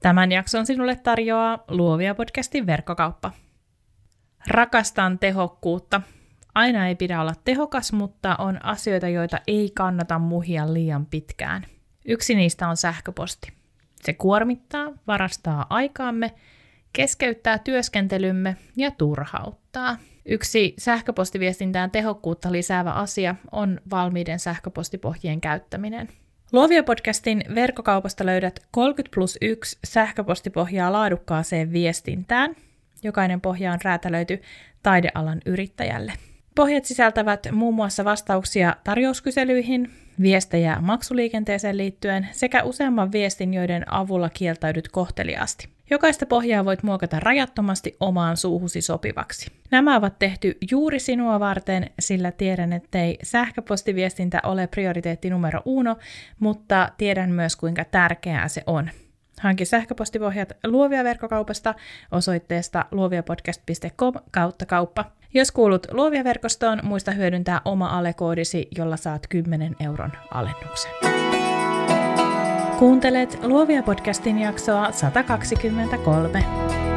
Tämän jakson sinulle tarjoaa Luovia podcastin verkkokauppa. Rakastan tehokkuutta. Aina ei pidä olla tehokas, mutta on asioita, joita ei kannata muhia liian pitkään. Yksi niistä on sähköposti. Se kuormittaa, varastaa aikaamme, keskeyttää työskentelymme ja turhauttaa. Yksi sähköpostiviestintään tehokkuutta lisäävä asia on valmiiden sähköpostipohjien käyttäminen. Luovia podcastin verkkokaupasta löydät 30 plus 1 sähköpostipohjaa laadukkaaseen viestintään. Jokainen pohja on räätälöity taidealan yrittäjälle. Pohjat sisältävät muun muassa vastauksia tarjouskyselyihin, viestejä maksuliikenteeseen liittyen sekä useamman viestin, joiden avulla kieltäydyt kohteliaasti. Jokaista pohjaa voit muokata rajattomasti omaan suuhusi sopivaksi. Nämä ovat tehty juuri sinua varten, sillä tiedän, ettei sähköpostiviestintä ole prioriteetti numero uno, mutta tiedän myös kuinka tärkeää se on. Hanki sähköpostipohjat Luovia verkkokaupasta osoitteesta luoviapodcast.com kautta kauppa. Jos kuulut Luovia-verkostoon, muista hyödyntää oma alekoodisi, jolla saat 10 euron alennuksen. Kuuntelet Luovia podcastin jaksoa 123.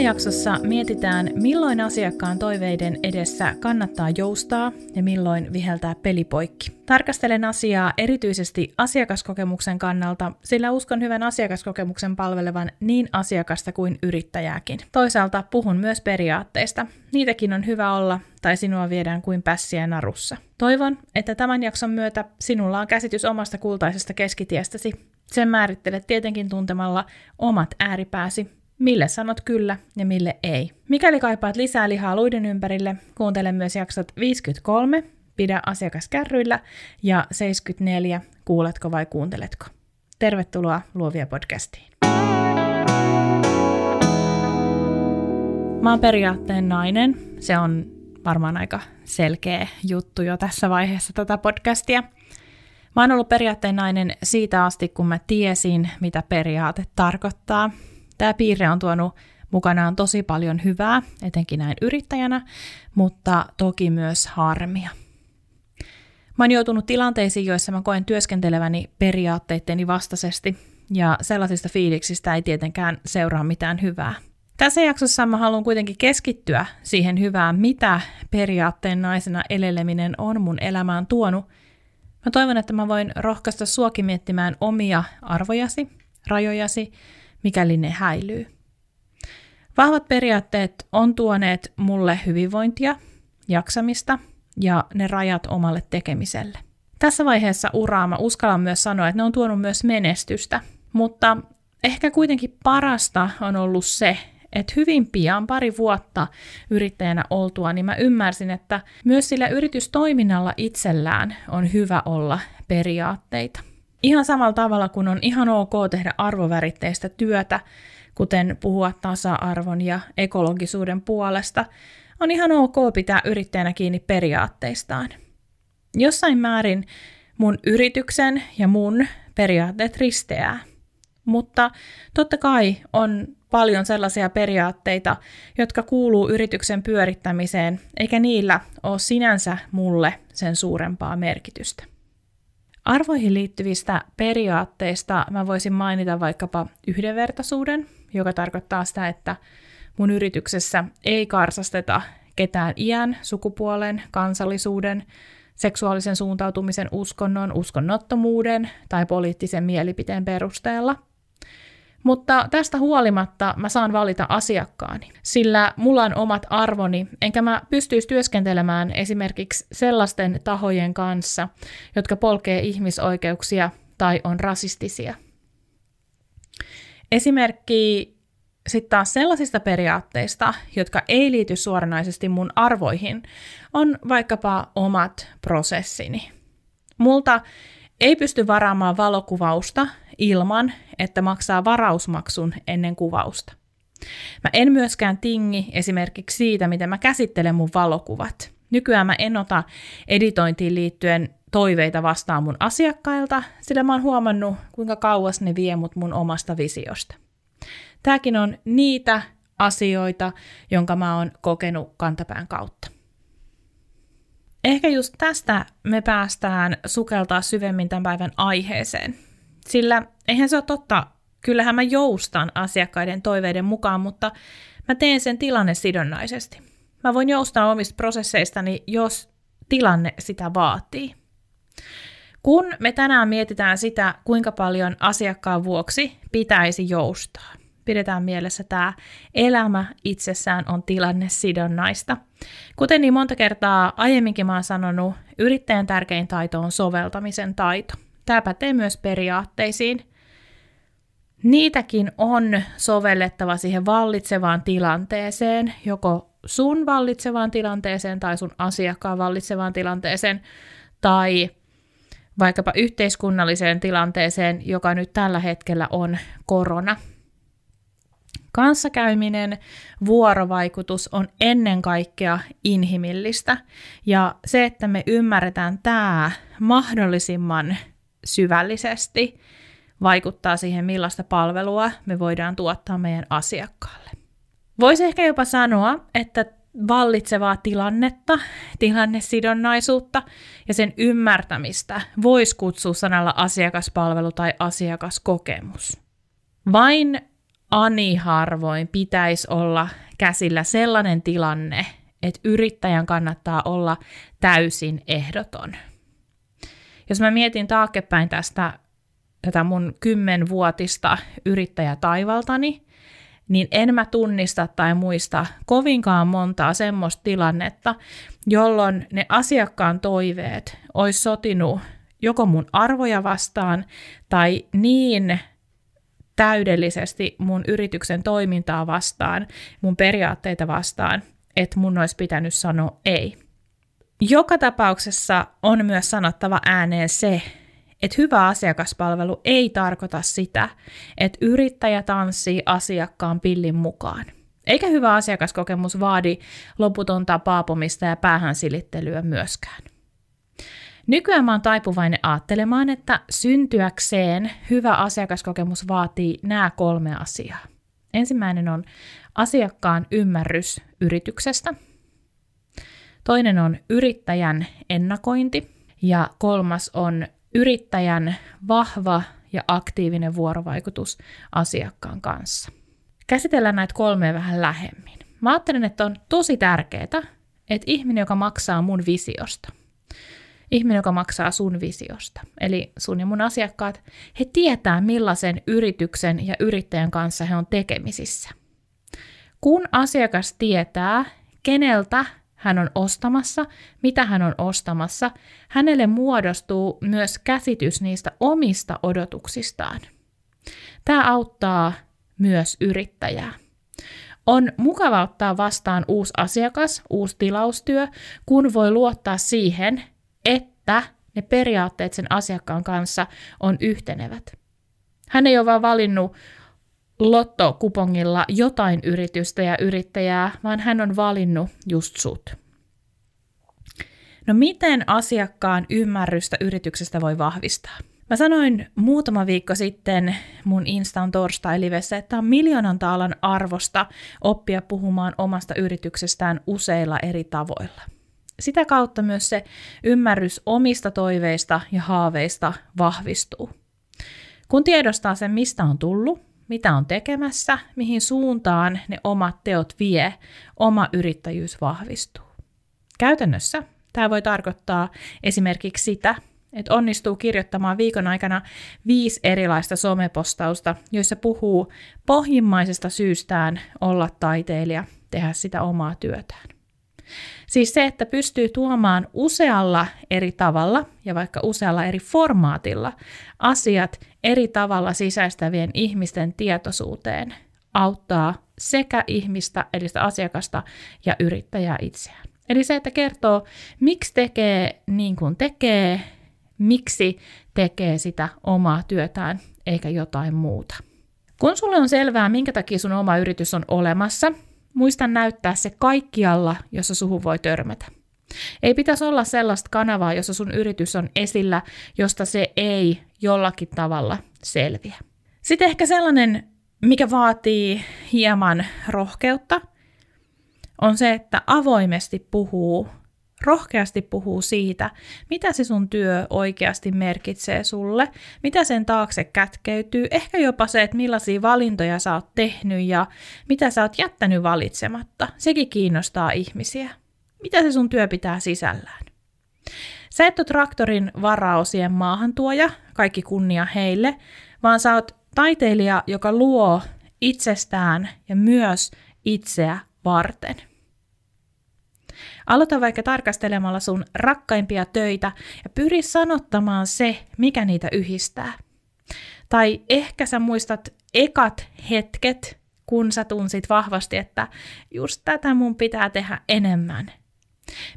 Tässä jaksossa mietitään, milloin asiakkaan toiveiden edessä kannattaa joustaa ja milloin viheltää pelipoikki. Tarkastelen asiaa erityisesti asiakaskokemuksen kannalta, sillä uskon hyvän asiakaskokemuksen palvelevan niin asiakasta kuin yrittäjääkin. Toisaalta puhun myös periaatteista. Niitäkin on hyvä olla tai sinua viedään kuin pässiä narussa. Toivon, että tämän jakson myötä sinulla on käsitys omasta kultaisesta keskitiestäsi. Sen määrittelet tietenkin tuntemalla omat ääripääsi mille sanot kyllä ja mille ei. Mikäli kaipaat lisää lihaa luiden ympärille, kuuntele myös jaksot 53, pidä asiakas kärryillä, ja 74, kuuletko vai kuunteletko. Tervetuloa Luovia podcastiin. Mä oon periaatteen nainen. Se on varmaan aika selkeä juttu jo tässä vaiheessa tätä podcastia. Mä oon ollut periaatteen nainen siitä asti, kun mä tiesin, mitä periaate tarkoittaa. Tämä piirre on tuonut mukanaan tosi paljon hyvää, etenkin näin yrittäjänä, mutta toki myös harmia. Mä oon joutunut tilanteisiin, joissa mä koen työskenteleväni periaatteitteni vastaisesti, ja sellaisista fiiliksistä ei tietenkään seuraa mitään hyvää. Tässä jaksossa mä haluan kuitenkin keskittyä siihen hyvään, mitä periaatteen naisena eleleminen on mun elämään tuonut. Mä toivon, että mä voin rohkaista suokin miettimään omia arvojasi, rajojasi mikäli ne häilyy. Vahvat periaatteet on tuoneet mulle hyvinvointia, jaksamista ja ne rajat omalle tekemiselle. Tässä vaiheessa uraa mä uskallan myös sanoa, että ne on tuonut myös menestystä, mutta ehkä kuitenkin parasta on ollut se, että hyvin pian, pari vuotta yrittäjänä oltua, niin mä ymmärsin, että myös sillä yritystoiminnalla itsellään on hyvä olla periaatteita. Ihan samalla tavalla kuin on ihan ok tehdä arvoväritteistä työtä, kuten puhua tasa-arvon ja ekologisuuden puolesta, on ihan ok pitää yrittäjänä kiinni periaatteistaan. Jossain määrin mun yrityksen ja mun periaatteet risteää. Mutta totta kai on paljon sellaisia periaatteita, jotka kuuluu yrityksen pyörittämiseen, eikä niillä ole sinänsä mulle sen suurempaa merkitystä. Arvoihin liittyvistä periaatteista mä voisin mainita vaikkapa yhdenvertaisuuden, joka tarkoittaa sitä, että mun yrityksessä ei karsasteta ketään iän, sukupuolen, kansallisuuden, seksuaalisen suuntautumisen, uskonnon, uskonnottomuuden tai poliittisen mielipiteen perusteella – mutta tästä huolimatta mä saan valita asiakkaani, sillä mulla on omat arvoni, enkä mä pystyisi työskentelemään esimerkiksi sellaisten tahojen kanssa, jotka polkee ihmisoikeuksia tai on rasistisia. Esimerkki sitten taas sellaisista periaatteista, jotka ei liity suoranaisesti mun arvoihin, on vaikkapa omat prosessini. Multa ei pysty varaamaan valokuvausta ilman, että maksaa varausmaksun ennen kuvausta. Mä en myöskään tingi esimerkiksi siitä, miten mä käsittelen mun valokuvat. Nykyään mä en ota editointiin liittyen toiveita vastaan mun asiakkailta, sillä mä oon huomannut, kuinka kauas ne vie mut mun omasta visiosta. Tääkin on niitä asioita, jonka mä oon kokenut kantapään kautta. Ehkä just tästä me päästään sukeltaa syvemmin tämän päivän aiheeseen. Sillä eihän se ole totta, kyllähän mä joustan asiakkaiden toiveiden mukaan, mutta mä teen sen tilanne sidonnaisesti. Mä voin joustaa omista prosesseistani, jos tilanne sitä vaatii. Kun me tänään mietitään sitä, kuinka paljon asiakkaan vuoksi pitäisi joustaa, pidetään mielessä tämä elämä itsessään on tilanne sidonnaista. Kuten niin monta kertaa aiemminkin mä oon sanonut, yrittäjän tärkein taito on soveltamisen taito. Tämä pätee myös periaatteisiin. Niitäkin on sovellettava siihen vallitsevaan tilanteeseen, joko sun vallitsevaan tilanteeseen tai sun asiakkaan vallitsevaan tilanteeseen, tai vaikkapa yhteiskunnalliseen tilanteeseen, joka nyt tällä hetkellä on korona. Kanssakäyminen, vuorovaikutus on ennen kaikkea inhimillistä ja se, että me ymmärretään tämä mahdollisimman syvällisesti, vaikuttaa siihen, millaista palvelua me voidaan tuottaa meidän asiakkaalle. Voisi ehkä jopa sanoa, että vallitsevaa tilannetta, tilannesidonnaisuutta ja sen ymmärtämistä voisi kutsua sanalla asiakaspalvelu tai asiakaskokemus. Vain ani harvoin pitäisi olla käsillä sellainen tilanne, että yrittäjän kannattaa olla täysin ehdoton. Jos mä mietin taaksepäin tästä tätä mun kymmenvuotista yrittäjätaivaltani, niin en mä tunnista tai muista kovinkaan montaa semmoista tilannetta, jolloin ne asiakkaan toiveet olisi sotinut joko mun arvoja vastaan tai niin täydellisesti mun yrityksen toimintaa vastaan, mun periaatteita vastaan, että mun olisi pitänyt sanoa ei. Joka tapauksessa on myös sanottava ääneen se, että hyvä asiakaspalvelu ei tarkoita sitä, että yrittäjä tanssii asiakkaan pillin mukaan. Eikä hyvä asiakaskokemus vaadi loputonta paapomista ja päähän silittelyä myöskään. Nykyään mä oon taipuvainen ajattelemaan, että syntyäkseen hyvä asiakaskokemus vaatii nämä kolme asiaa. Ensimmäinen on asiakkaan ymmärrys yrityksestä. Toinen on yrittäjän ennakointi. Ja kolmas on yrittäjän vahva ja aktiivinen vuorovaikutus asiakkaan kanssa. Käsitellään näitä kolmea vähän lähemmin. Mä ajattelen, että on tosi tärkeää, että ihminen, joka maksaa mun visiosta, ihminen, joka maksaa sun visiosta, eli sun ja mun asiakkaat, he tietää millaisen yrityksen ja yrittäjän kanssa he on tekemisissä. Kun asiakas tietää, keneltä hän on ostamassa, mitä hän on ostamassa, hänelle muodostuu myös käsitys niistä omista odotuksistaan. Tämä auttaa myös yrittäjää. On mukava ottaa vastaan uusi asiakas, uusi tilaustyö, kun voi luottaa siihen, että ne periaatteet sen asiakkaan kanssa on yhtenevät. Hän ei ole vaan valinnut lottokupongilla jotain yritystä ja yrittäjää, vaan hän on valinnut just sut. No miten asiakkaan ymmärrystä yrityksestä voi vahvistaa? Mä sanoin muutama viikko sitten mun Instan torstai-livessä, että on miljoonan taalan arvosta oppia puhumaan omasta yrityksestään useilla eri tavoilla. Sitä kautta myös se ymmärrys omista toiveista ja haaveista vahvistuu. Kun tiedostaa sen, mistä on tullut, mitä on tekemässä, mihin suuntaan ne omat teot vie, oma yrittäjyys vahvistuu. Käytännössä tämä voi tarkoittaa esimerkiksi sitä, että onnistuu kirjoittamaan viikon aikana viisi erilaista somepostausta, joissa puhuu pohjimmaisesta syystään olla taiteilija, tehdä sitä omaa työtään. Siis se, että pystyy tuomaan usealla eri tavalla ja vaikka usealla eri formaatilla asiat eri tavalla sisäistävien ihmisten tietoisuuteen, auttaa sekä ihmistä, eli sitä asiakasta ja yrittäjää itseään. Eli se, että kertoo, miksi tekee niin kuin tekee, miksi tekee sitä omaa työtään eikä jotain muuta. Kun sulle on selvää, minkä takia sun oma yritys on olemassa, muista näyttää se kaikkialla, jossa suhun voi törmätä. Ei pitäisi olla sellaista kanavaa, jossa sun yritys on esillä, josta se ei jollakin tavalla selviä. Sitten ehkä sellainen, mikä vaatii hieman rohkeutta, on se, että avoimesti puhuu, rohkeasti puhuu siitä, mitä se sun työ oikeasti merkitsee sulle, mitä sen taakse kätkeytyy, ehkä jopa se, että millaisia valintoja sä oot tehnyt ja mitä sä oot jättänyt valitsematta. Sekin kiinnostaa ihmisiä. Mitä se sun työ pitää sisällään? Sä et ole traktorin varaosien maahantuoja, kaikki kunnia heille, vaan sä oot taiteilija, joka luo itsestään ja myös itseä varten. Aloita vaikka tarkastelemalla sun rakkaimpia töitä ja pyri sanottamaan se, mikä niitä yhdistää. Tai ehkä sä muistat ekat hetket, kun sä tunsit vahvasti, että just tätä mun pitää tehdä enemmän.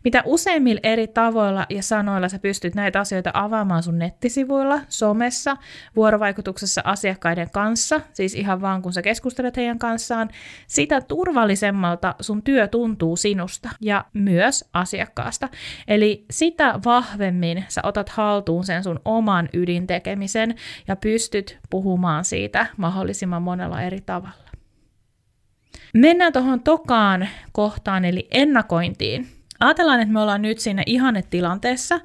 Mitä useimmilla eri tavoilla ja sanoilla sä pystyt näitä asioita avaamaan sun nettisivuilla, somessa, vuorovaikutuksessa asiakkaiden kanssa, siis ihan vaan kun sä keskustelet heidän kanssaan, sitä turvallisemmalta sun työ tuntuu sinusta ja myös asiakkaasta. Eli sitä vahvemmin sä otat haltuun sen sun oman ydintekemisen ja pystyt puhumaan siitä mahdollisimman monella eri tavalla. Mennään tuohon tokaan kohtaan, eli ennakointiin. Ajatellaan, että me ollaan nyt siinä ihannetilanteessa,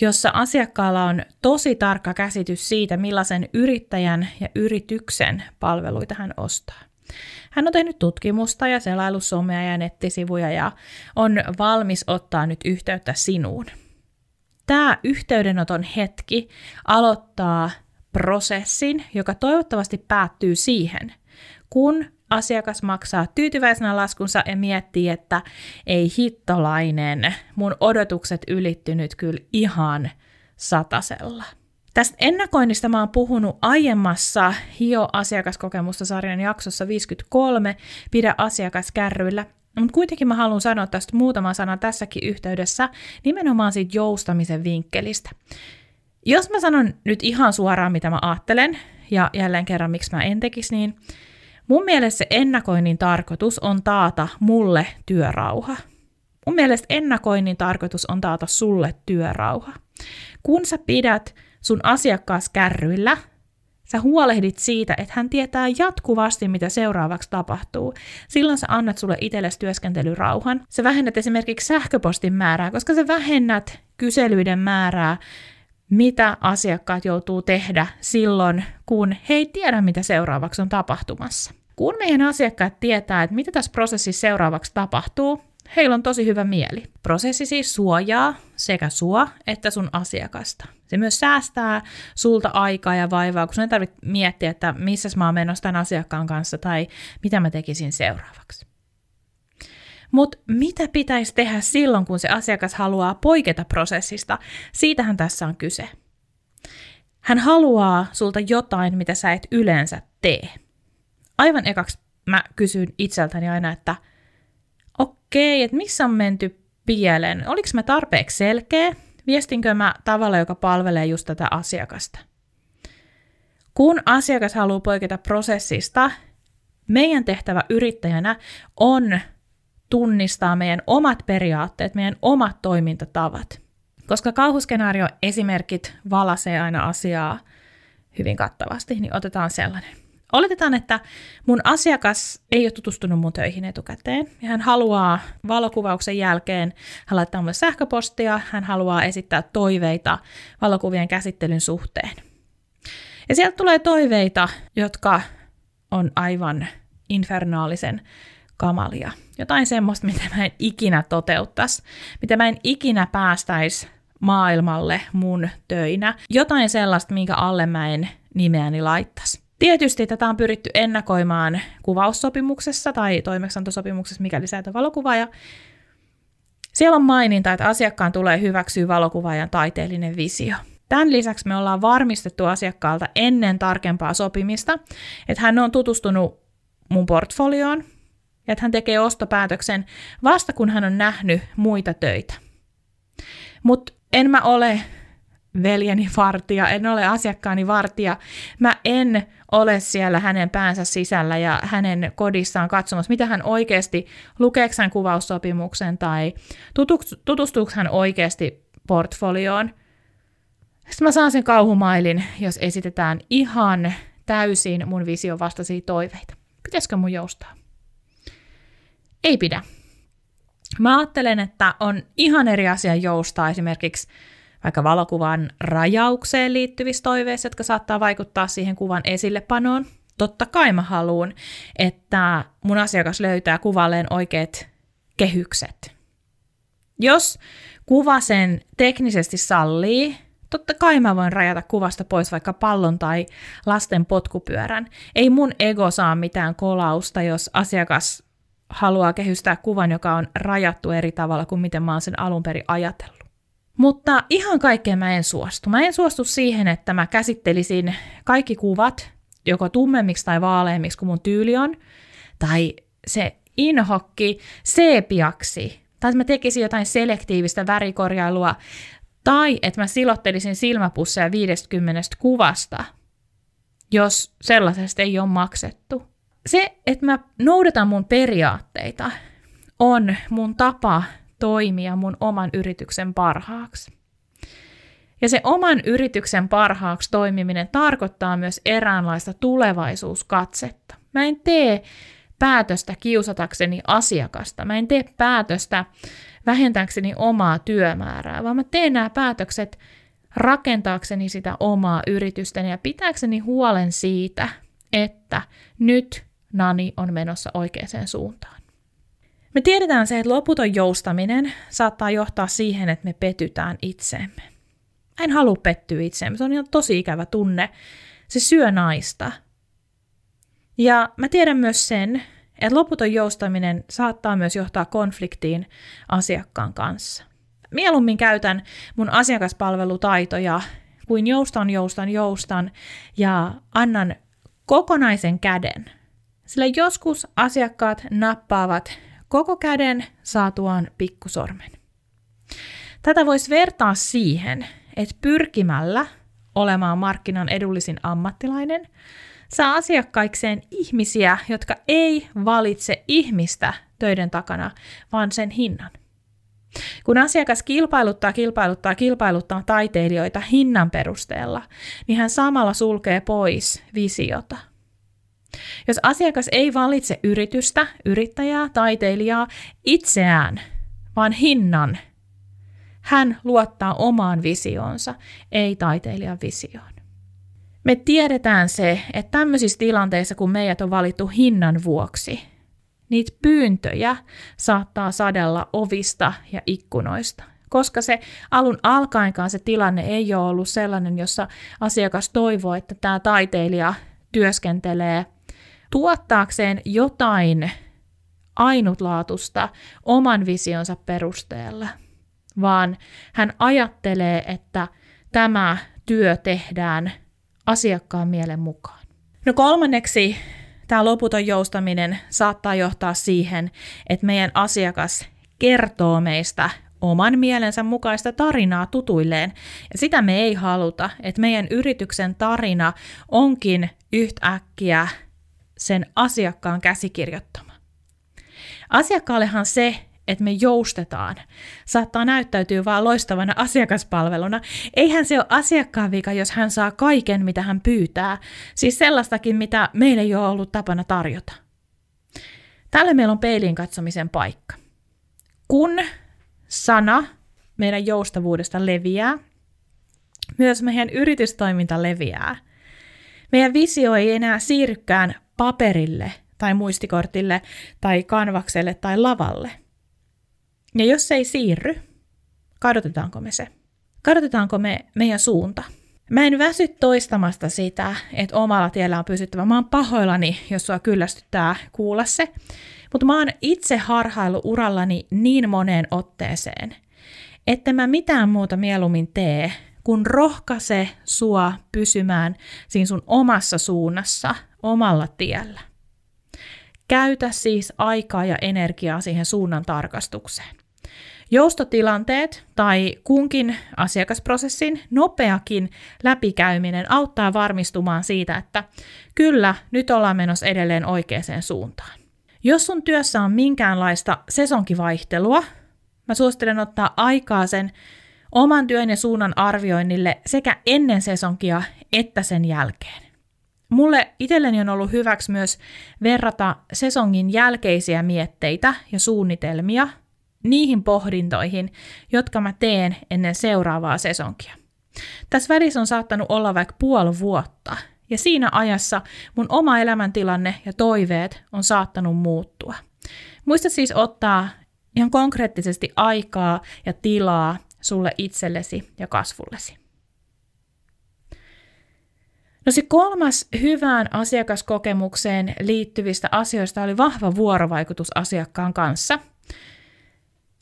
jossa asiakkaalla on tosi tarkka käsitys siitä, millaisen yrittäjän ja yrityksen palveluita hän ostaa. Hän on tehnyt tutkimusta ja selailu somea ja nettisivuja ja on valmis ottaa nyt yhteyttä sinuun. Tämä yhteydenoton hetki aloittaa prosessin, joka toivottavasti päättyy siihen, kun asiakas maksaa tyytyväisenä laskunsa ja miettii, että ei hittolainen, mun odotukset ylittynyt kyllä ihan satasella. Tästä ennakoinnista mä oon puhunut aiemmassa HIO-asiakaskokemusta sarjan jaksossa 53, Pidä asiakas kärryillä, mutta kuitenkin mä haluan sanoa tästä muutama sana tässäkin yhteydessä nimenomaan siitä joustamisen vinkkelistä. Jos mä sanon nyt ihan suoraan, mitä mä ajattelen, ja jälleen kerran, miksi mä en tekisi niin, Mun mielestä se ennakoinnin tarkoitus on taata mulle työrauha. Mun mielestä ennakoinnin tarkoitus on taata sulle työrauha. Kun sä pidät sun asiakkaas kärryillä, sä huolehdit siitä, että hän tietää jatkuvasti, mitä seuraavaksi tapahtuu. Silloin sä annat sulle itsellesi työskentelyrauhan. Sä vähennät esimerkiksi sähköpostin määrää, koska sä vähennät kyselyiden määrää, mitä asiakkaat joutuu tehdä silloin, kun he ei tiedä, mitä seuraavaksi on tapahtumassa. Kun meidän asiakkaat tietää, että mitä tässä prosessissa seuraavaksi tapahtuu, heillä on tosi hyvä mieli. Prosessi siis suojaa sekä sua että sun asiakasta. Se myös säästää sulta aikaa ja vaivaa, kun sun ei tarvitse miettiä, että missä mä oon menossa tämän asiakkaan kanssa tai mitä mä tekisin seuraavaksi. Mutta mitä pitäisi tehdä silloin, kun se asiakas haluaa poiketa prosessista? Siitähän tässä on kyse. Hän haluaa sulta jotain, mitä sä et yleensä tee. Aivan ekaksi mä kysyn itseltäni aina, että okei, että missä on menty pieleen? Oliko mä tarpeeksi selkeä? Viestinkö mä tavalla, joka palvelee just tätä asiakasta? Kun asiakas haluaa poiketa prosessista, meidän tehtävä yrittäjänä on tunnistaa meidän omat periaatteet, meidän omat toimintatavat. Koska kauhuskenaario esimerkit valasee aina asiaa hyvin kattavasti, niin otetaan sellainen. Oletetaan, että mun asiakas ei ole tutustunut mun töihin etukäteen ja hän haluaa valokuvauksen jälkeen, hän laittaa mulle sähköpostia, hän haluaa esittää toiveita valokuvien käsittelyn suhteen. Ja sieltä tulee toiveita, jotka on aivan infernaalisen kamalia. Jotain semmoista, mitä mä en ikinä toteuttaisi, mitä mä en ikinä päästäisi maailmalle mun töinä. Jotain sellaista, minkä alle mä en nimeäni laittaisi. Tietysti tätä on pyritty ennakoimaan kuvaussopimuksessa tai toimeksiantosopimuksessa, mikäli sä et valokuvaaja. Siellä on maininta, että asiakkaan tulee hyväksyä valokuvaajan taiteellinen visio. Tämän lisäksi me ollaan varmistettu asiakkaalta ennen tarkempaa sopimista, että hän on tutustunut mun portfolioon, ja että hän tekee ostopäätöksen vasta kun hän on nähnyt muita töitä. Mutta en mä ole veljeni vartija, en ole asiakkaani vartija. Mä en ole siellä hänen päänsä sisällä ja hänen kodissaan katsomassa, mitä hän oikeasti, lukeeko hän kuvaussopimuksen tai tutustuuko hän oikeasti portfolioon. Sitten mä saan sen kauhumailin, jos esitetään ihan täysin mun vision vastaisia toiveita. Pitäisikö mun joustaa? Ei pidä. Mä ajattelen, että on ihan eri asia joustaa esimerkiksi vaikka valokuvan rajaukseen liittyvissä toiveissa, jotka saattaa vaikuttaa siihen kuvan esillepanoon. Totta kai mä haluan, että mun asiakas löytää kuvalleen oikeat kehykset. Jos kuva sen teknisesti sallii, totta kai mä voin rajata kuvasta pois vaikka pallon tai lasten potkupyörän. Ei mun ego saa mitään kolausta, jos asiakas haluaa kehystää kuvan, joka on rajattu eri tavalla kuin miten mä oon sen alun perin ajatellut. Mutta ihan kaikkeen mä en suostu. Mä en suostu siihen, että mä käsittelisin kaikki kuvat joko tummemmiksi tai vaaleammiksi kuin mun tyyli on, tai se inhokki seepiaksi, tai että mä tekisin jotain selektiivistä värikorjailua, tai että mä silottelisin silmäpusseja 50 kuvasta, jos sellaisesta ei ole maksettu. Se, että mä noudatan mun periaatteita, on mun tapa toimia mun oman yrityksen parhaaksi. Ja se oman yrityksen parhaaksi toimiminen tarkoittaa myös eräänlaista tulevaisuuskatsetta. Mä en tee päätöstä kiusatakseni asiakasta. Mä en tee päätöstä vähentääkseni omaa työmäärää, vaan mä teen nämä päätökset rakentaakseni sitä omaa yritystäni ja pitääkseni huolen siitä, että nyt Nani on menossa oikeaan suuntaan. Me tiedetään se, että loputon joustaminen saattaa johtaa siihen, että me petytään itseemme. En halua pettyä itseemme, se on ihan tosi ikävä tunne. Se syö naista. Ja mä tiedän myös sen, että loputon joustaminen saattaa myös johtaa konfliktiin asiakkaan kanssa. Mieluummin käytän mun asiakaspalvelutaitoja kuin joustan, joustan, joustan ja annan kokonaisen käden. Sillä joskus asiakkaat nappaavat koko käden saatuaan pikkusormen. Tätä voisi vertaa siihen, että pyrkimällä olemaan markkinan edullisin ammattilainen saa asiakkaikseen ihmisiä, jotka ei valitse ihmistä töiden takana, vaan sen hinnan. Kun asiakas kilpailuttaa, kilpailuttaa, kilpailuttaa taiteilijoita hinnan perusteella, niin hän samalla sulkee pois visiota – jos asiakas ei valitse yritystä, yrittäjää, taiteilijaa itseään, vaan hinnan, hän luottaa omaan visioonsa, ei taiteilijan visioon. Me tiedetään se, että tämmöisissä tilanteissa, kun meidät on valittu hinnan vuoksi, niitä pyyntöjä saattaa sadella ovista ja ikkunoista. Koska se alun alkaenkaan se tilanne ei ole ollut sellainen, jossa asiakas toivoo, että tämä taiteilija työskentelee tuottaakseen jotain ainutlaatusta oman visionsa perusteella, vaan hän ajattelee, että tämä työ tehdään asiakkaan mielen mukaan. No kolmanneksi tämä loputon joustaminen saattaa johtaa siihen, että meidän asiakas kertoo meistä oman mielensä mukaista tarinaa tutuilleen. Ja sitä me ei haluta, että meidän yrityksen tarina onkin yhtäkkiä sen asiakkaan käsikirjoittama. Asiakkaallehan se, että me joustetaan, saattaa näyttäytyä vain loistavana asiakaspalveluna. Eihän se ole asiakkaan vika, jos hän saa kaiken, mitä hän pyytää, siis sellaistakin, mitä meillä ei ole ollut tapana tarjota. Tällä meillä on peiliin katsomisen paikka. Kun sana meidän joustavuudesta leviää, myös meidän yritystoiminta leviää. Meidän visio ei enää siirrykään paperille tai muistikortille tai kanvakselle tai lavalle. Ja jos se ei siirry, kadotetaanko me se? Kadotetaanko me meidän suunta? Mä en väsy toistamasta sitä, että omalla tiellä on pysyttävä. Mä oon pahoillani, jos sua kyllästyttää kuulla se. Mutta mä oon itse harhailu urallani niin moneen otteeseen, että mä mitään muuta mieluummin tee, kun rohkaise sua pysymään siinä sun omassa suunnassa, omalla tiellä. Käytä siis aikaa ja energiaa siihen suunnan tarkastukseen. Joustotilanteet tai kunkin asiakasprosessin nopeakin läpikäyminen auttaa varmistumaan siitä, että kyllä, nyt ollaan menossa edelleen oikeaan suuntaan. Jos sun työssä on minkäänlaista sesonkivaihtelua, mä suosittelen ottaa aikaa sen oman työn ja suunnan arvioinnille sekä ennen sesonkia että sen jälkeen. Mulle itselleni on ollut hyväksi myös verrata sesongin jälkeisiä mietteitä ja suunnitelmia niihin pohdintoihin, jotka mä teen ennen seuraavaa sesonkia. Tässä välissä on saattanut olla vaikka puoli vuotta, ja siinä ajassa mun oma elämäntilanne ja toiveet on saattanut muuttua. Muista siis ottaa ihan konkreettisesti aikaa ja tilaa sulle itsellesi ja kasvullesi. No se kolmas hyvään asiakaskokemukseen liittyvistä asioista oli vahva vuorovaikutus asiakkaan kanssa.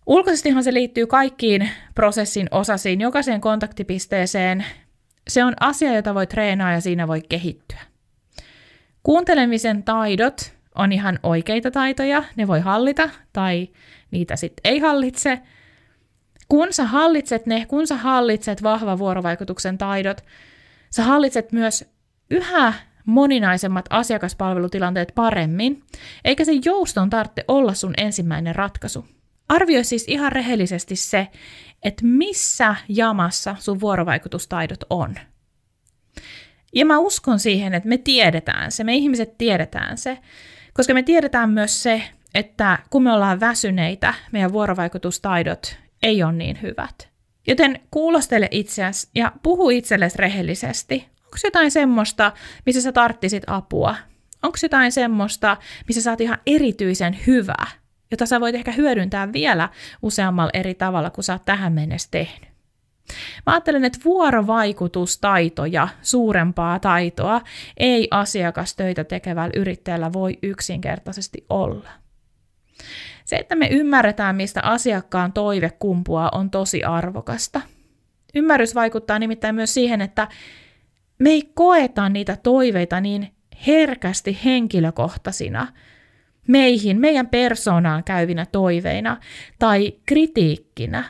Ulkoisestihan se liittyy kaikkiin prosessin osasiin, jokaiseen kontaktipisteeseen. Se on asia, jota voi treenaa ja siinä voi kehittyä. Kuuntelemisen taidot on ihan oikeita taitoja, ne voi hallita tai niitä sitten ei hallitse. Kun sä hallitset ne, kun sä hallitset vahva vuorovaikutuksen taidot, sä hallitset myös yhä moninaisemmat asiakaspalvelutilanteet paremmin, eikä se jouston tarvitse olla sun ensimmäinen ratkaisu. Arvioi siis ihan rehellisesti se, että missä jamassa sun vuorovaikutustaidot on. Ja mä uskon siihen, että me tiedetään se, me ihmiset tiedetään se, koska me tiedetään myös se, että kun me ollaan väsyneitä, meidän vuorovaikutustaidot ei ole niin hyvät. Joten kuulostele itseäsi ja puhu itsellesi rehellisesti. Onko jotain semmoista, missä sä tarttisit apua? Onko jotain semmoista, missä sä oot ihan erityisen hyvä, jota sä voit ehkä hyödyntää vielä useammalla eri tavalla kuin sä oot tähän mennessä tehnyt? Mä ajattelen, että vuorovaikutustaitoja, suurempaa taitoa, ei asiakastöitä tekevällä yrittäjällä voi yksinkertaisesti olla. Se, että me ymmärretään, mistä asiakkaan toive kumpuaa, on tosi arvokasta. Ymmärrys vaikuttaa nimittäin myös siihen, että me ei koeta niitä toiveita niin herkästi henkilökohtaisina, meihin, meidän persoonaan käyvinä toiveina tai kritiikkinä,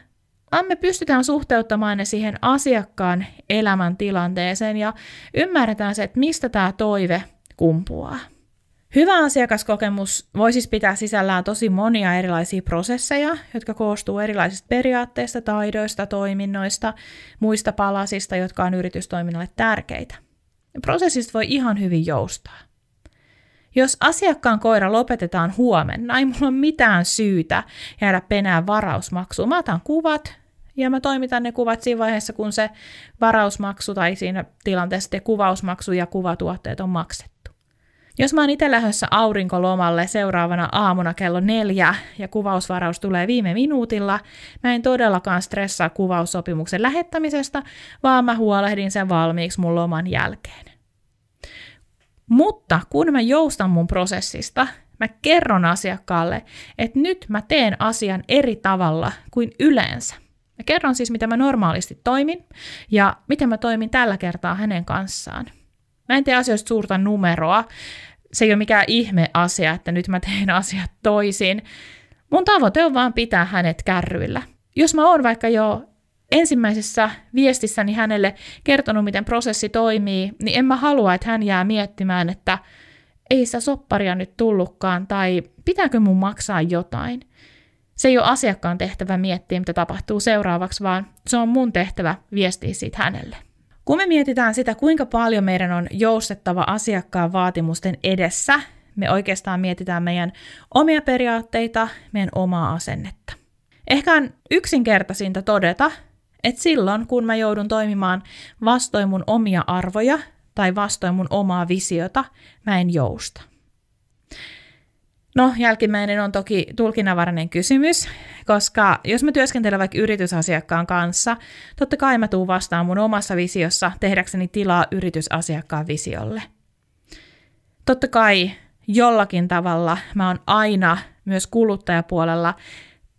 vaan me pystytään suhteuttamaan ne siihen asiakkaan elämäntilanteeseen ja ymmärretään se, että mistä tämä toive kumpuaa. Hyvä asiakaskokemus voi siis pitää sisällään tosi monia erilaisia prosesseja, jotka koostuu erilaisista periaatteista, taidoista, toiminnoista, muista palasista, jotka on yritystoiminnalle tärkeitä. Prosessista voi ihan hyvin joustaa. Jos asiakkaan koira lopetetaan huomenna, ei mulla ole mitään syytä jäädä penään varausmaksuun. Mä otan kuvat ja mä toimitan ne kuvat siinä vaiheessa, kun se varausmaksu tai siinä tilanteessa kuvausmaksu ja kuvatuotteet on maksettu. Jos mä oon itse lähdössä aurinkolomalle seuraavana aamuna kello neljä ja kuvausvaraus tulee viime minuutilla, mä en todellakaan stressaa kuvaussopimuksen lähettämisestä, vaan mä huolehdin sen valmiiksi mun loman jälkeen. Mutta kun mä joustan mun prosessista, mä kerron asiakkaalle, että nyt mä teen asian eri tavalla kuin yleensä. Mä kerron siis, mitä mä normaalisti toimin ja miten mä toimin tällä kertaa hänen kanssaan. Mä en tee asioista suurta numeroa. Se ei ole mikään ihme asia, että nyt mä teen asiat toisin. Mun tavoite on vaan pitää hänet kärryillä. Jos mä oon vaikka jo ensimmäisessä viestissäni hänelle kertonut, miten prosessi toimii, niin en mä halua, että hän jää miettimään, että ei sitä sopparia nyt tullutkaan, tai pitääkö mun maksaa jotain. Se ei ole asiakkaan tehtävä miettiä, mitä tapahtuu seuraavaksi, vaan se on mun tehtävä viestiä siitä hänelle. Kun me mietitään sitä, kuinka paljon meidän on joustettava asiakkaan vaatimusten edessä, me oikeastaan mietitään meidän omia periaatteita, meidän omaa asennetta. Ehkä on yksinkertaisinta todeta, että silloin kun mä joudun toimimaan vastoin mun omia arvoja tai vastoin mun omaa visiota, mä en jousta. No, jälkimmäinen on toki tulkinnanvarainen kysymys, koska jos mä työskentelen vaikka yritysasiakkaan kanssa, totta kai mä tuun vastaan mun omassa visiossa tehdäkseni tilaa yritysasiakkaan visiolle. Totta kai jollakin tavalla mä oon aina myös kuluttajapuolella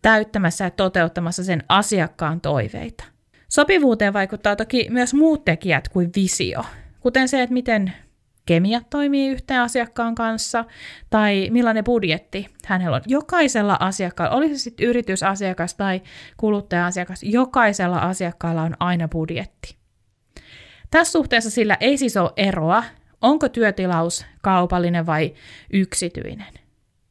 täyttämässä ja toteuttamassa sen asiakkaan toiveita. Sopivuuteen vaikuttaa toki myös muut tekijät kuin visio, kuten se, että miten kemiat toimii yhteen asiakkaan kanssa, tai millainen budjetti hänellä on. Jokaisella asiakkaalla, oli se sitten yritysasiakas tai kuluttaja-asiakas, jokaisella asiakkaalla on aina budjetti. Tässä suhteessa sillä ei siis ole eroa, onko työtilaus kaupallinen vai yksityinen.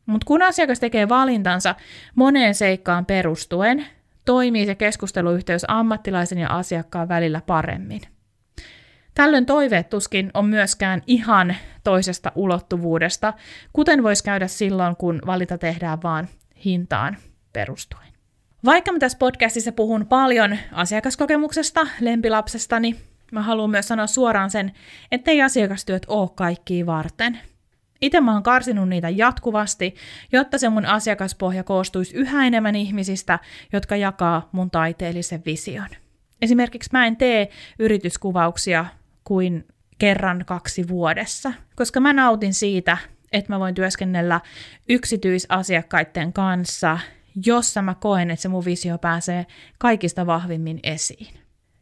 Mutta kun asiakas tekee valintansa moneen seikkaan perustuen, toimii se keskusteluyhteys ammattilaisen ja asiakkaan välillä paremmin. Tällöin toiveet tuskin on myöskään ihan toisesta ulottuvuudesta, kuten voisi käydä silloin, kun valinta tehdään vaan hintaan perustuen. Vaikka mä tässä podcastissa puhun paljon asiakaskokemuksesta, lempilapsestani, mä haluan myös sanoa suoraan sen, ettei asiakastyöt ole kaikkia varten. Itse mä oon karsinut niitä jatkuvasti, jotta se mun asiakaspohja koostuisi yhä enemmän ihmisistä, jotka jakaa mun taiteellisen vision. Esimerkiksi mä en tee yrityskuvauksia kuin kerran kaksi vuodessa, koska mä nautin siitä, että mä voin työskennellä yksityisasiakkaiden kanssa, jossa mä koen, että se mun visio pääsee kaikista vahvimmin esiin.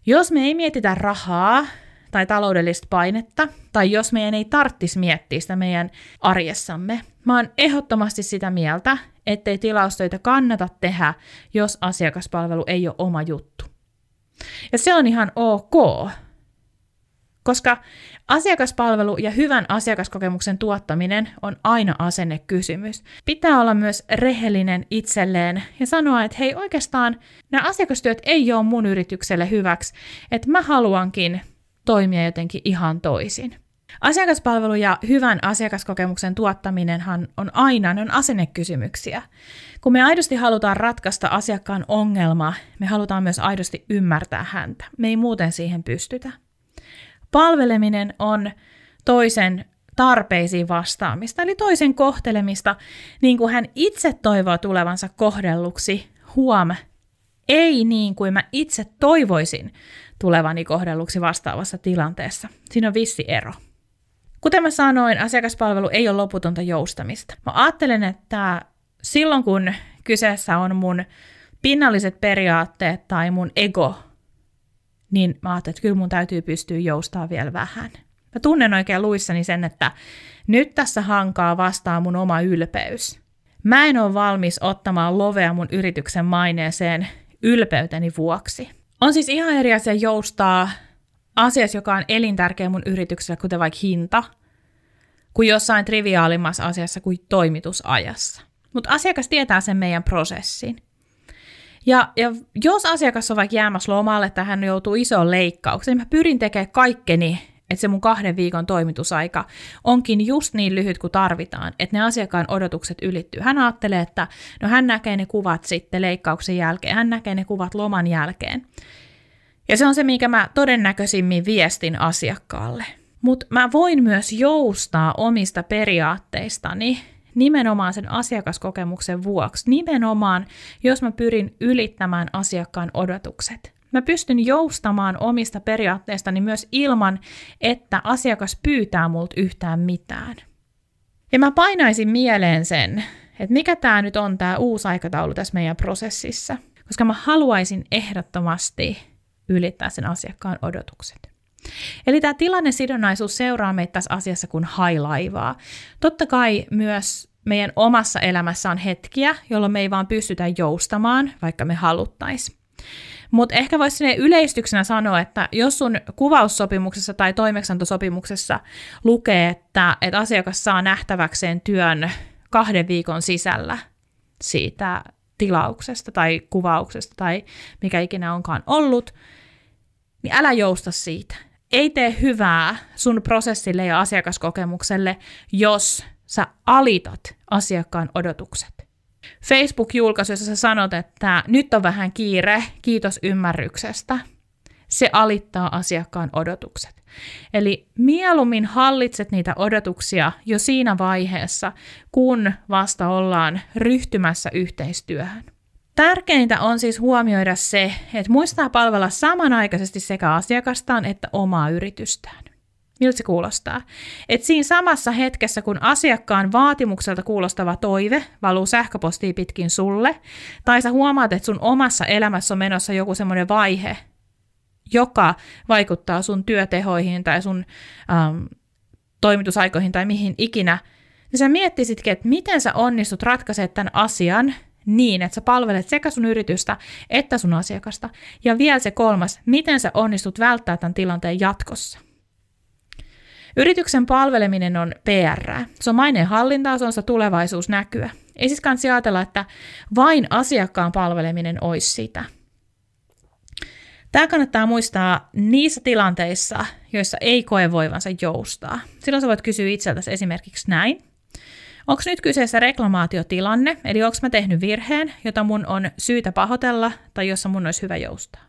Jos me ei mietitä rahaa tai taloudellista painetta, tai jos meidän ei tarttisi miettiä sitä meidän arjessamme, mä oon ehdottomasti sitä mieltä, ettei tilaustöitä kannata tehdä, jos asiakaspalvelu ei ole oma juttu. Ja se on ihan ok, koska asiakaspalvelu ja hyvän asiakaskokemuksen tuottaminen on aina asennekysymys. Pitää olla myös rehellinen itselleen ja sanoa, että hei oikeastaan nämä asiakastyöt ei ole mun yritykselle hyväksi, että mä haluankin toimia jotenkin ihan toisin. Asiakaspalvelu ja hyvän asiakaskokemuksen tuottaminenhan on aina, ne on asennekysymyksiä. Kun me aidosti halutaan ratkaista asiakkaan ongelma, me halutaan myös aidosti ymmärtää häntä. Me ei muuten siihen pystytä. Palveleminen on toisen tarpeisiin vastaamista, eli toisen kohtelemista niin kuin hän itse toivoo tulevansa kohdelluksi, huom, ei niin kuin mä itse toivoisin tulevani kohdelluksi vastaavassa tilanteessa. Siinä on vissi ero. Kuten mä sanoin, asiakaspalvelu ei ole loputonta joustamista. Mä ajattelen, että silloin kun kyseessä on mun pinnalliset periaatteet tai mun ego, niin mä ajattelin, että kyllä mun täytyy pystyä joustamaan vielä vähän. Mä tunnen oikein luissani sen, että nyt tässä hankaa vastaan mun oma ylpeys. Mä en ole valmis ottamaan lovea mun yrityksen maineeseen ylpeyteni vuoksi. On siis ihan eri asia joustaa asiassa, joka on elintärkeä mun yritykselle, kuten vaikka hinta, kuin jossain triviaalimmassa asiassa kuin toimitusajassa. Mutta asiakas tietää sen meidän prosessin. Ja, ja jos asiakas on vaikka jäämässä lomalle tai hän joutuu isoon leikkaukseen, niin mä pyrin tekemään kaikkeni, että se mun kahden viikon toimitusaika onkin just niin lyhyt kuin tarvitaan, että ne asiakkaan odotukset ylittyy. Hän ajattelee, että no hän näkee ne kuvat sitten leikkauksen jälkeen, hän näkee ne kuvat loman jälkeen. Ja se on se, mikä mä todennäköisimmin viestin asiakkaalle. Mutta mä voin myös joustaa omista periaatteistani nimenomaan sen asiakaskokemuksen vuoksi, nimenomaan jos mä pyrin ylittämään asiakkaan odotukset. Mä pystyn joustamaan omista periaatteistani myös ilman, että asiakas pyytää multa yhtään mitään. Ja mä painaisin mieleen sen, että mikä tämä nyt on tämä uusi aikataulu tässä meidän prosessissa, koska mä haluaisin ehdottomasti ylittää sen asiakkaan odotukset. Eli tämä tilannesidonnaisuus seuraa meitä tässä asiassa kuin hailaivaa. Totta kai myös meidän omassa elämässä on hetkiä, jolloin me ei vaan pystytä joustamaan, vaikka me haluttaisiin. Mutta ehkä voisi yleistyksenä sanoa, että jos sun kuvaussopimuksessa tai toimeksantosopimuksessa lukee, että, että asiakas saa nähtäväkseen työn kahden viikon sisällä siitä tilauksesta tai kuvauksesta tai mikä ikinä onkaan ollut, niin älä jousta siitä ei tee hyvää sun prosessille ja asiakaskokemukselle, jos sä alitat asiakkaan odotukset. Facebook-julkaisussa sä sanot, että nyt on vähän kiire, kiitos ymmärryksestä. Se alittaa asiakkaan odotukset. Eli mieluummin hallitset niitä odotuksia jo siinä vaiheessa, kun vasta ollaan ryhtymässä yhteistyöhön. Tärkeintä on siis huomioida se, että muistaa palvella samanaikaisesti sekä asiakastaan että omaa yritystään. Miltä se kuulostaa? Että siinä samassa hetkessä, kun asiakkaan vaatimukselta kuulostava toive valuu sähköpostiin pitkin sulle, tai sä huomaat, että sun omassa elämässä on menossa joku semmoinen vaihe, joka vaikuttaa sun työtehoihin tai sun ähm, toimitusaikoihin tai mihin ikinä, niin sä miettisitkin, että miten sä onnistut ratkaisemaan tämän asian niin, että sä palvelet sekä sun yritystä että sun asiakasta. Ja vielä se kolmas, miten sä onnistut välttämään tämän tilanteen jatkossa. Yrityksen palveleminen on PR. Se on maineen hallintaa, se on se tulevaisuusnäkyä. Ei siis kannata ajatella, että vain asiakkaan palveleminen olisi sitä. Tämä kannattaa muistaa niissä tilanteissa, joissa ei koe voivansa joustaa. Silloin sä voit kysyä itseltäsi esimerkiksi näin. Onko nyt kyseessä reklamaatiotilanne, eli onko mä tehnyt virheen, jota mun on syytä pahoitella tai jossa mun olisi hyvä joustaa?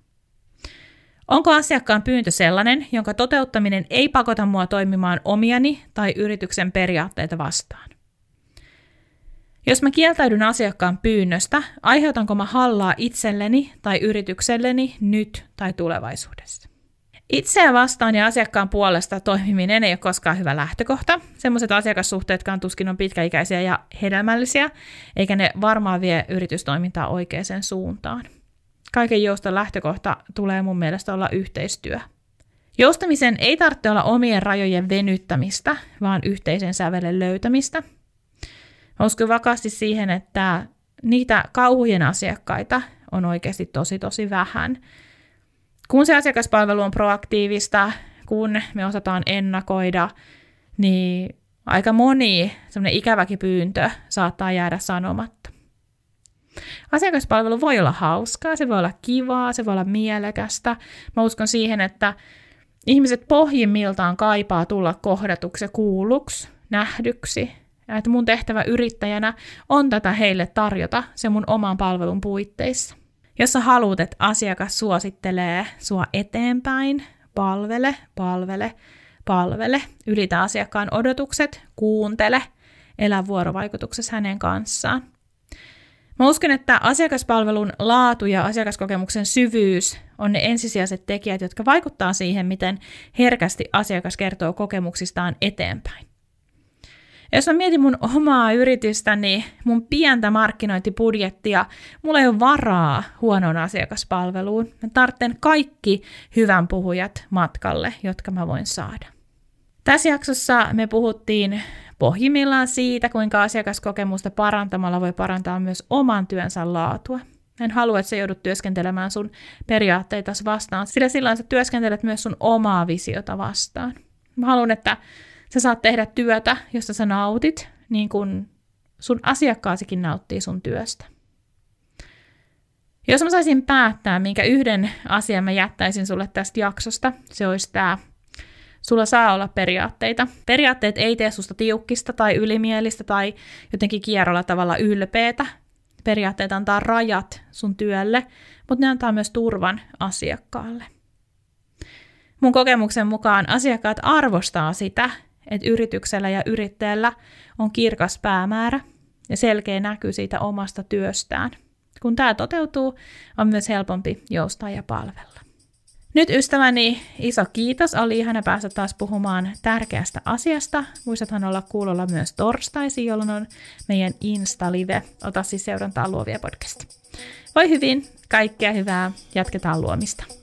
Onko asiakkaan pyyntö sellainen, jonka toteuttaminen ei pakota mua toimimaan omiani tai yrityksen periaatteita vastaan? Jos mä kieltäydyn asiakkaan pyynnöstä, aiheutanko mä hallaa itselleni tai yritykselleni nyt tai tulevaisuudessa? Itseä vastaan ja asiakkaan puolesta toimiminen ei ole koskaan hyvä lähtökohta. Semmoiset asiakassuhteetkaan tuskin on pitkäikäisiä ja hedelmällisiä, eikä ne varmaan vie yritystoimintaa oikeaan suuntaan. Kaiken jouston lähtökohta tulee mun mielestä olla yhteistyö. Joustamisen ei tarvitse olla omien rajojen venyttämistä, vaan yhteisen sävelen löytämistä. Uskon vakaasti siihen, että niitä kauhujen asiakkaita on oikeasti tosi tosi vähän. Kun se asiakaspalvelu on proaktiivista, kun me osataan ennakoida, niin aika moni semmoinen ikäväkin pyyntö saattaa jäädä sanomatta. Asiakaspalvelu voi olla hauskaa, se voi olla kivaa, se voi olla mielekästä. Mä uskon siihen, että ihmiset pohjimmiltaan kaipaa tulla kohdatuksi ja kuulluksi, nähdyksi. Ja että mun tehtävä yrittäjänä on tätä heille tarjota se mun oman palvelun puitteissa. Jos sä haluat, että asiakas suosittelee sua eteenpäin, palvele, palvele, palvele, ylitä asiakkaan odotukset, kuuntele, elä vuorovaikutuksessa hänen kanssaan. Mä uskon, että asiakaspalvelun laatu ja asiakaskokemuksen syvyys on ne ensisijaiset tekijät, jotka vaikuttaa siihen, miten herkästi asiakas kertoo kokemuksistaan eteenpäin. Jos mä mietin mun omaa yritystäni, mun pientä markkinointibudjettia, mulla ei ole varaa huonoon asiakaspalveluun. Mä tarvitsen kaikki hyvän puhujat matkalle, jotka mä voin saada. Tässä jaksossa me puhuttiin pohjimmillaan siitä, kuinka asiakaskokemusta parantamalla voi parantaa myös oman työnsä laatua. En halua, että sä joudut työskentelemään sun periaatteita vastaan, sillä silloin sä työskentelet myös sun omaa visiota vastaan. Mä haluan, että sä saat tehdä työtä, josta sä nautit, niin kuin sun asiakkaasikin nauttii sun työstä. Jos mä saisin päättää, minkä yhden asian mä jättäisin sulle tästä jaksosta, se olisi tämä Sulla saa olla periaatteita. Periaatteet ei tee susta tiukkista tai ylimielistä tai jotenkin kierrolla tavalla ylpeätä. Periaatteet antaa rajat sun työlle, mutta ne antaa myös turvan asiakkaalle. Mun kokemuksen mukaan asiakkaat arvostaa sitä, että yrityksellä ja yrittäjällä on kirkas päämäärä ja selkeä näky siitä omasta työstään. Kun tämä toteutuu, on myös helpompi joustaa ja palvella. Nyt ystäväni, iso kiitos. Oli ihana päästä taas puhumaan tärkeästä asiasta. Muistathan olla kuulolla myös torstaisin, jolloin on meidän Insta-live. Ota siis seurantaa Luovia podcast. Voi hyvin, kaikkea hyvää, jatketaan luomista.